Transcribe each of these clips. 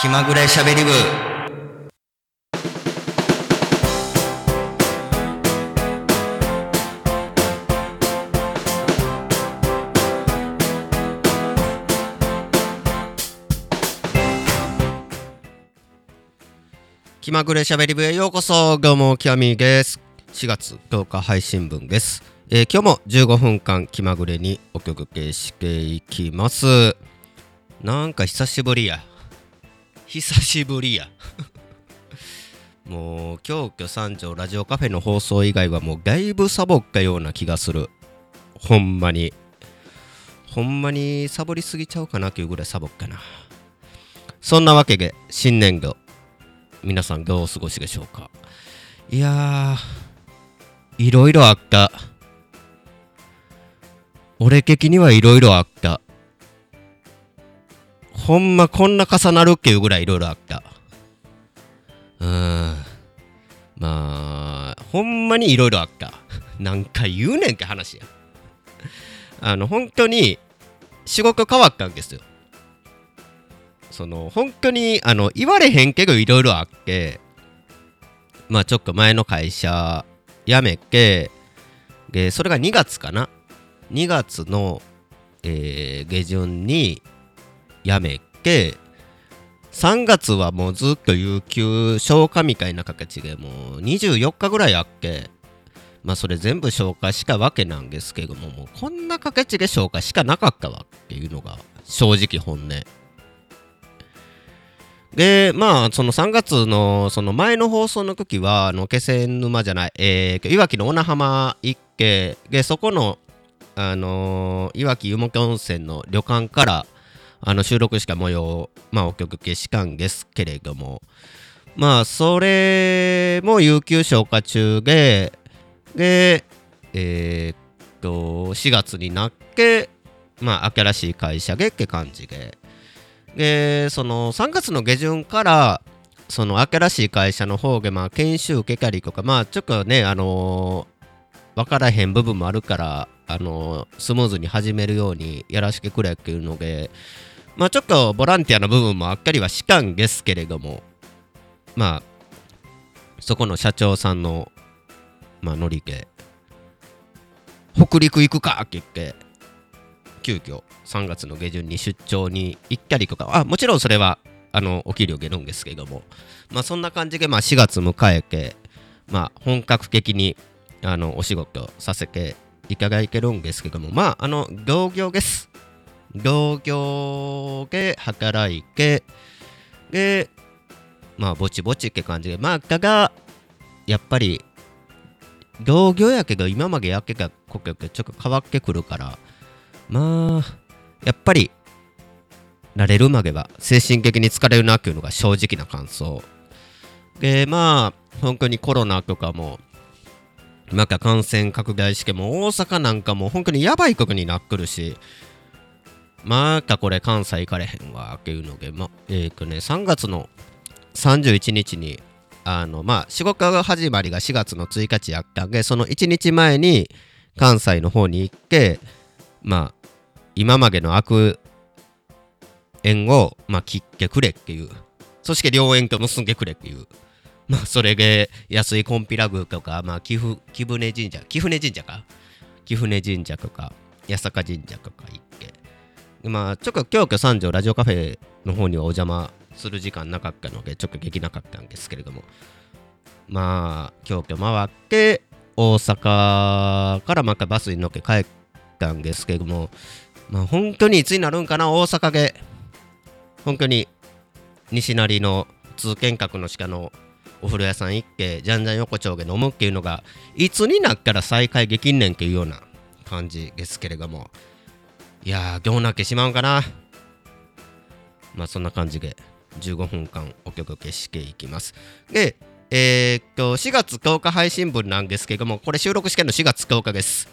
気まぐれしゃべり部。気まぐれしゃべり部へようこそ。どうもきわみです。4月10日配信分です、えー今日も15分間気まぐれにお届けしていきます。なんか久しぶりや。久しぶりや。もう京都三条ラジオカフェの放送以外はもうだいぶサボったような気がする。ほんまに。ほんまにサボりすぎちゃうかなっていうぐらいサボったな。そんなわけで新年度皆さんどうお過ごしでしょうか。いやーいろいろあった。俺的にはいろいろあった。ほんまこんな重なるっていうぐらいいろいろあった。うーん。まあほんまにいろいろあった。何回言うねんって話や。あの本当に仕事変わったんですよ。その本当にあの言われへんけどいろいろあってまあちょっと前の会社辞めてでそれが2月かな。2月の、えー下旬に辞めて3月はもうずっと有給消化みたいな形でもう24日ぐらいあっけまあそれ全部消化したわけなんですけどももうこんな形で消化しかなかったわっていうのが正直本音。でまあその3月のその前の放送の時はあの気仙沼じゃない、えー、いわきの小名浜一家でそこのあのーいわき湯本温泉の旅館からあの収録した模様、まあ、お曲消したんですけれども。まあそれも有給消化中ででえーっと4月になってまあ新しい会社でって感じで。でその3月の下旬からその新しい会社の方でまあ研修受けたりとかまあちょっとねあの分からへん部分もあるからあのスムーズに始めるようにやらせてくれっていうのでまあちょっとボランティアの部分もあったりはしたんですけれどもまあそこの社長さんのまあノリで北陸行くかって言って急遽3月の下旬に出張に行ったりとかあもちろんそれはあのお給料出るんですけどもまあそんな感じでまあ4月迎えてまあ本格的にあのお仕事させていただいてるんですけどもまああの同業です。同業で働いてでまあぼちぼちって感じでまあだがやっぱり同業やけど今までやってたことってちょっと変わってくるからまあやっぱり慣れるまでは精神的に疲れるなっていうのが正直な感想。でまあ本当にコロナとかもなんか感染拡大しても大阪なんかも本当にやばいことになっくるしまたこれ関西行かれへんわっていうのでまえっ、とね3月の31日にあのまあ仕事が始まりが4月の1日やったんでその1日前に関西の方に行ってまあ今までの悪縁を、まあ、切ってくれっていうそして良縁と結んでくれっていうまあそれで安いコンピラ宮とかまあ貴船神社貴船神社か。貴船神社とか八坂神社とか行ってまあちょっと京都三条ラジオカフェの方にはお邪魔する時間なかったのでちょっとできなかったんですけれども。まあ京都回って大阪からまたバスに乗って帰ったんですけれどもまあ本当にいつになるんかな大阪で。本当に西成の通天閣の下のお風呂屋さん行ってじゃんじゃん横丁で飲むっていうのがいつになったら再開できんねんっていうような感じですけれども。いやーどうなってしまうかな。まあそんな感じで15分間お届けしていきます。でえーっと4月10日配信分なんですけどもこれ収録してるの4月10日です。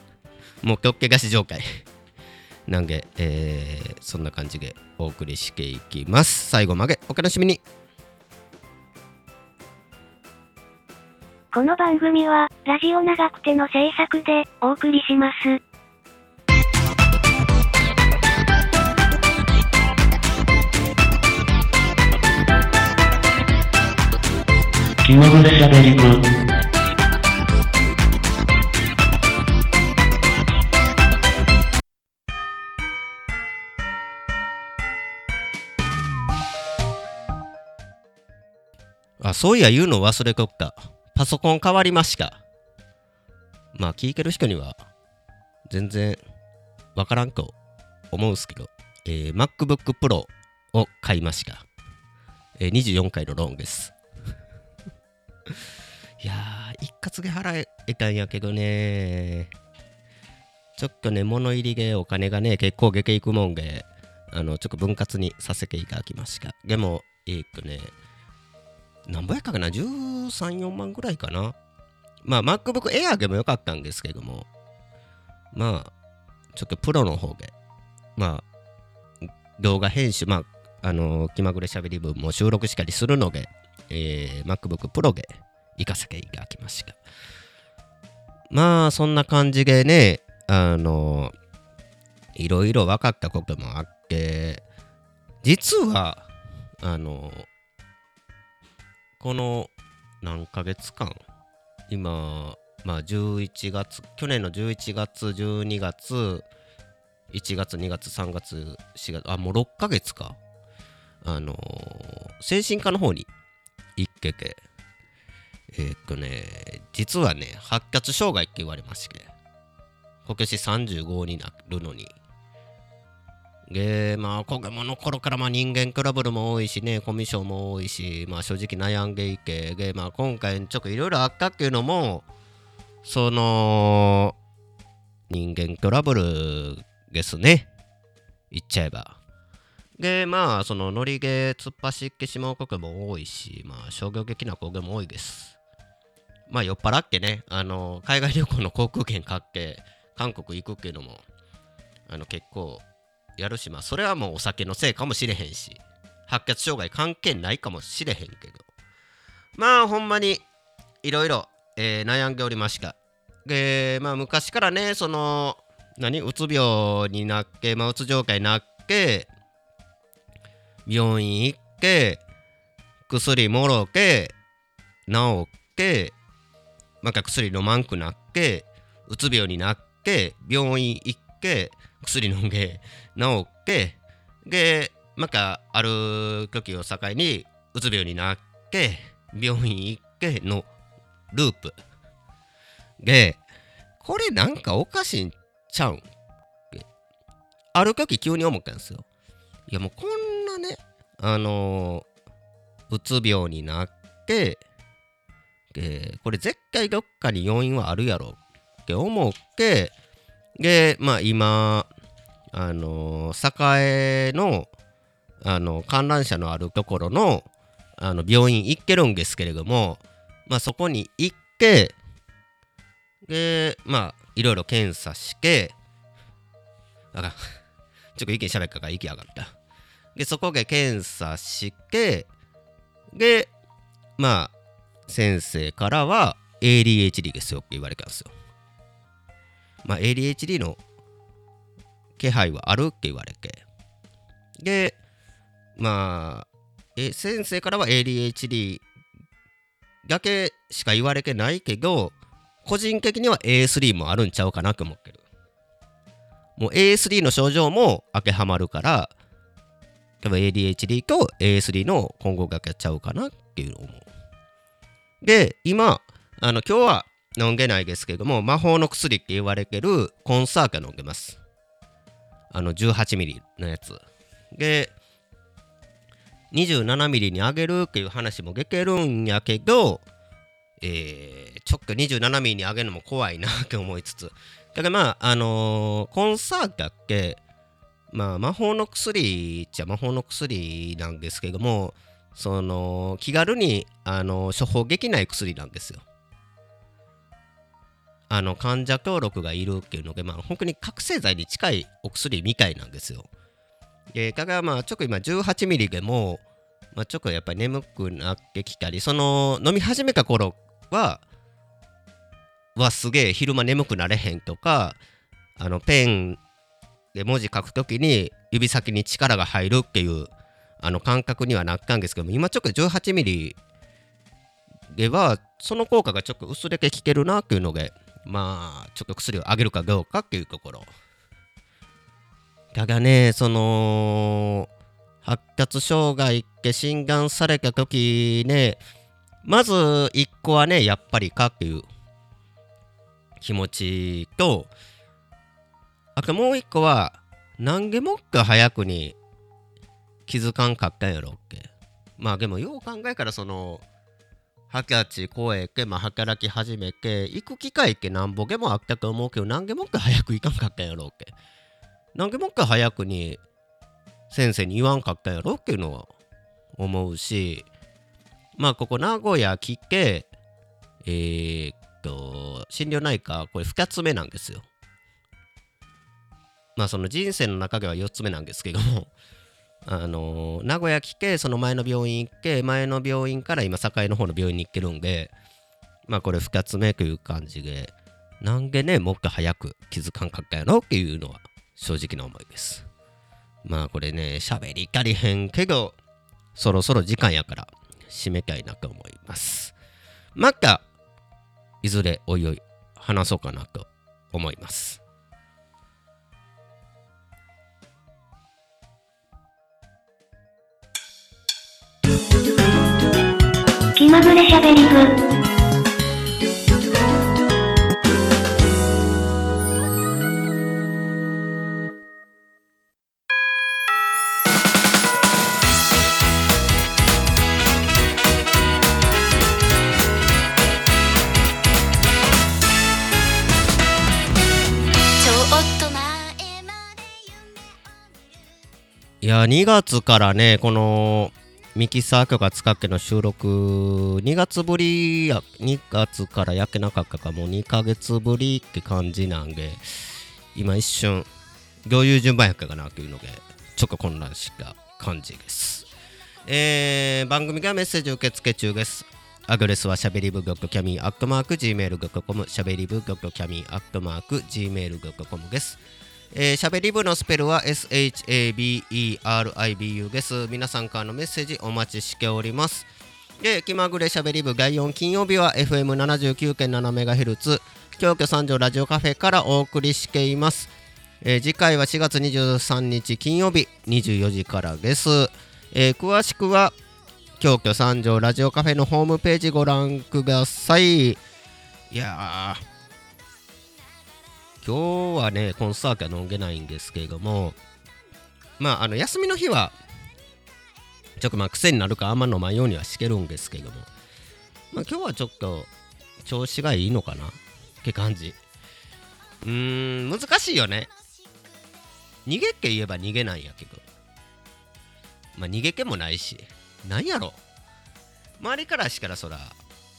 もう極気出し状態。なんで、えーそんな感じでお送りしていきます。最後までお楽しみに。この番組は、ラジオ長くての制作でお送りします。気まぐれしゃべり部。あ、そういや言うの忘れとった。パソコン変わりました。まあ、聞いてる人には全然わからんと思うんすけど、えー MacBook Pro を買いました。えー24回のローンです。いやー、一括で払えたんやけどねちょっとね、物入りでお金がね、結構出ていくもんで、あの、ちょっと分割にさせていただきました。でも、えっとね、なんぼやかな ?13、4万ぐらいかなまあ MacBook Air でもよかったんですけども、まあ、ちょっとプロの方で、まあ、動画編集、まあ、あの気まぐれしゃべり分も収録したりするので、えー MacBook Pro で行かせていただきました。まあ、そんな感じでね、あのいろいろ分かったこともあって、実は、あのこの何ヶ月間今まあ11月去年の11月12月1月2月3月4月あもう6ヶ月かあのー精神科の方に行っててえーっとね実はね発達障害って言われまして今年35になるのに。でまあ子供の頃からまあ人間トラブルも多いしねコミュ障も多いしまあ正直悩んでいてでまあ今回ちょっといろいろあったっていうのもその人間トラブルですね。言っちゃえば。でまあそのノリで突っ走ってしまうことも多いしまあ商業的な工業も多いです。まあ酔っ払ってねあの海外旅行の航空券買って韓国行くっていうのもあの結構やるしまあそれはもうお酒のせいかもしれへんし発達障害関係ないかもしれへんけど。まあほんまにいろいろ悩んでおりました。でまあ昔からねその何うつ病になってまあうつ状態になって病院行って薬もろけ治ってまた薬飲まんくなってうつ病になって病院行って薬飲んで治ってでまたある時を境にうつ病になって病院行ってのループ。でこれなんかおかしいんちゃうんある時急に思ったんですよ。いやもうこんなねあのーうつ病になってでこれ絶対どっかに要因はあるやろって思ってでまあ今あのー栄のあの観覧車のあるところのあの病院行ってるんですけれどもまあそこに行ってでまあいろいろ検査してあかん。ちょっと意見しゃべったから息上がった。でそこで検査してでまあ先生からは ADHD ですよって言われたんですよ。まあ ADHD の気配はあるって言われて。でまあえ先生からは ADHD だけしか言われてないけど個人的には A3 もあるんちゃうかなと思ってる。もう A3 の症状も当てはまるから多分 ADHD と A3 の混合がけちゃうかなっていうのを思う。で今あの今日は飲んでないですけども魔法の薬って言われてるコンサーカ飲んでます。あの18ミリのやつ。で27ミリに上げるっていう話も出てるんやけどえーちょっと27ミリに上げるのも怖いなって思いつつ。だからまああのーコンサータってまあ魔法の薬っちゃ魔法の薬なんですけどもその気軽にあの処方できない薬なんですよ。あの患者登録がいるっていうのでまあ本当に覚醒剤に近いお薬みたいなんですよ。でだからまあちょっと今18ミリでもまあ、ちょっとやっぱり眠くなってきたりその飲み始めた頃ははすげえ昼間眠くなれへんとかあのペンで文字書くときに指先に力が入るっていうあの感覚にはなったんですけども今ちょっと18ミリではその効果がちょっと薄れて効けるなっていうのでまあちょっと薬をあげるかどうかっていうところ。ただねその発達障害って診断された時ねまず1個はねやっぱりかっていう気持ちとあともう1個は何でもっか早くに気づかんかったんやろっけ。まあでもよう考えたらその二十歳超えて、まあ、働き始めて行く機会ってなんぼでもあったと思うけど何でもっか早く行かんかったんやろっけ。何でもっか早くに先生に言わんかったんやろっていうのは思うしまあここ名古屋来てえー、っと心療内科これ2つ目なんですよ。まあその人生の中では4つ目なんですけども。あの名古屋来てその前の病院行って前の病院から今栄の方の病院に行ってるんでまあこれ2つ目という感じでなんでねもっと早く気づかんかったやろっていうのは正直な思いです。まあこれね喋りかりへんけどそろそろ時間やから締めたいなと思います。またいずれおいおい話そうかなと思います。まぐれしゃべり部いや2月からねこのミキサー許可使っての収録2月ぶりや2月から焼けなかったかもう2ヶ月ぶりって感じなんで今一瞬どういう順番やったかなというのでちょっと混乱した感じです。えー、番組がメッセージ受付中です。アドレスはしゃべりぶごっこキャミーアットマーク Gmail.com しゃべりぶごっこキャミーアットマーク Gmail.com です。えー、しゃべり部のスペルは SHABERIBU です。皆さんからのメッセージお待ちしております。で、気まぐれしゃべり部第4金曜日は FM79.7MHz 京都三条ラジオカフェからお送りしています。えー次回は4月23日金曜日24時からです。えー詳しくは京都三条ラジオカフェのホームページご覧ください。いやー。今日はね、コンサートは飲んでないんですけれども、まあ、あの休みの日は、ちょっとまあ癖になるかあんま飲まんようにはしてるんですけれども、まあ、今日はちょっと調子がいいのかな？って感じ。うーん、難しいよね。逃げっけ言えば逃げないやけど。まあ、逃げっけもないし、なんやろ。周りからしからそら、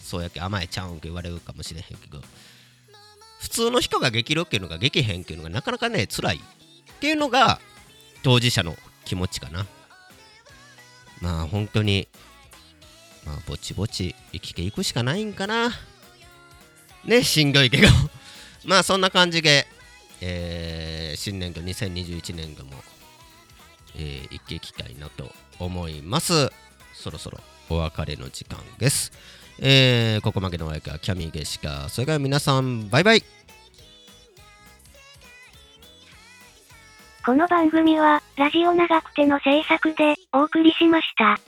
そうやけ甘えちゃうんけ言われるかもしれへんけど、普通の人が激るっていうのが激変っていうのがなかなかね辛いっていうのが当事者の気持ちかな。まあ本当にまあぼちぼち生きていくしかないんかな。ねしんどいけど。まあそんな感じで、えー新年度2021年度も、えー生きていきたいなと思います。そろそろお別れの時間です。えーここまでのお相手はキャミーゲシカそれから皆さんバイバイこの番組は、ラジオ長くての制作で、お送りしました。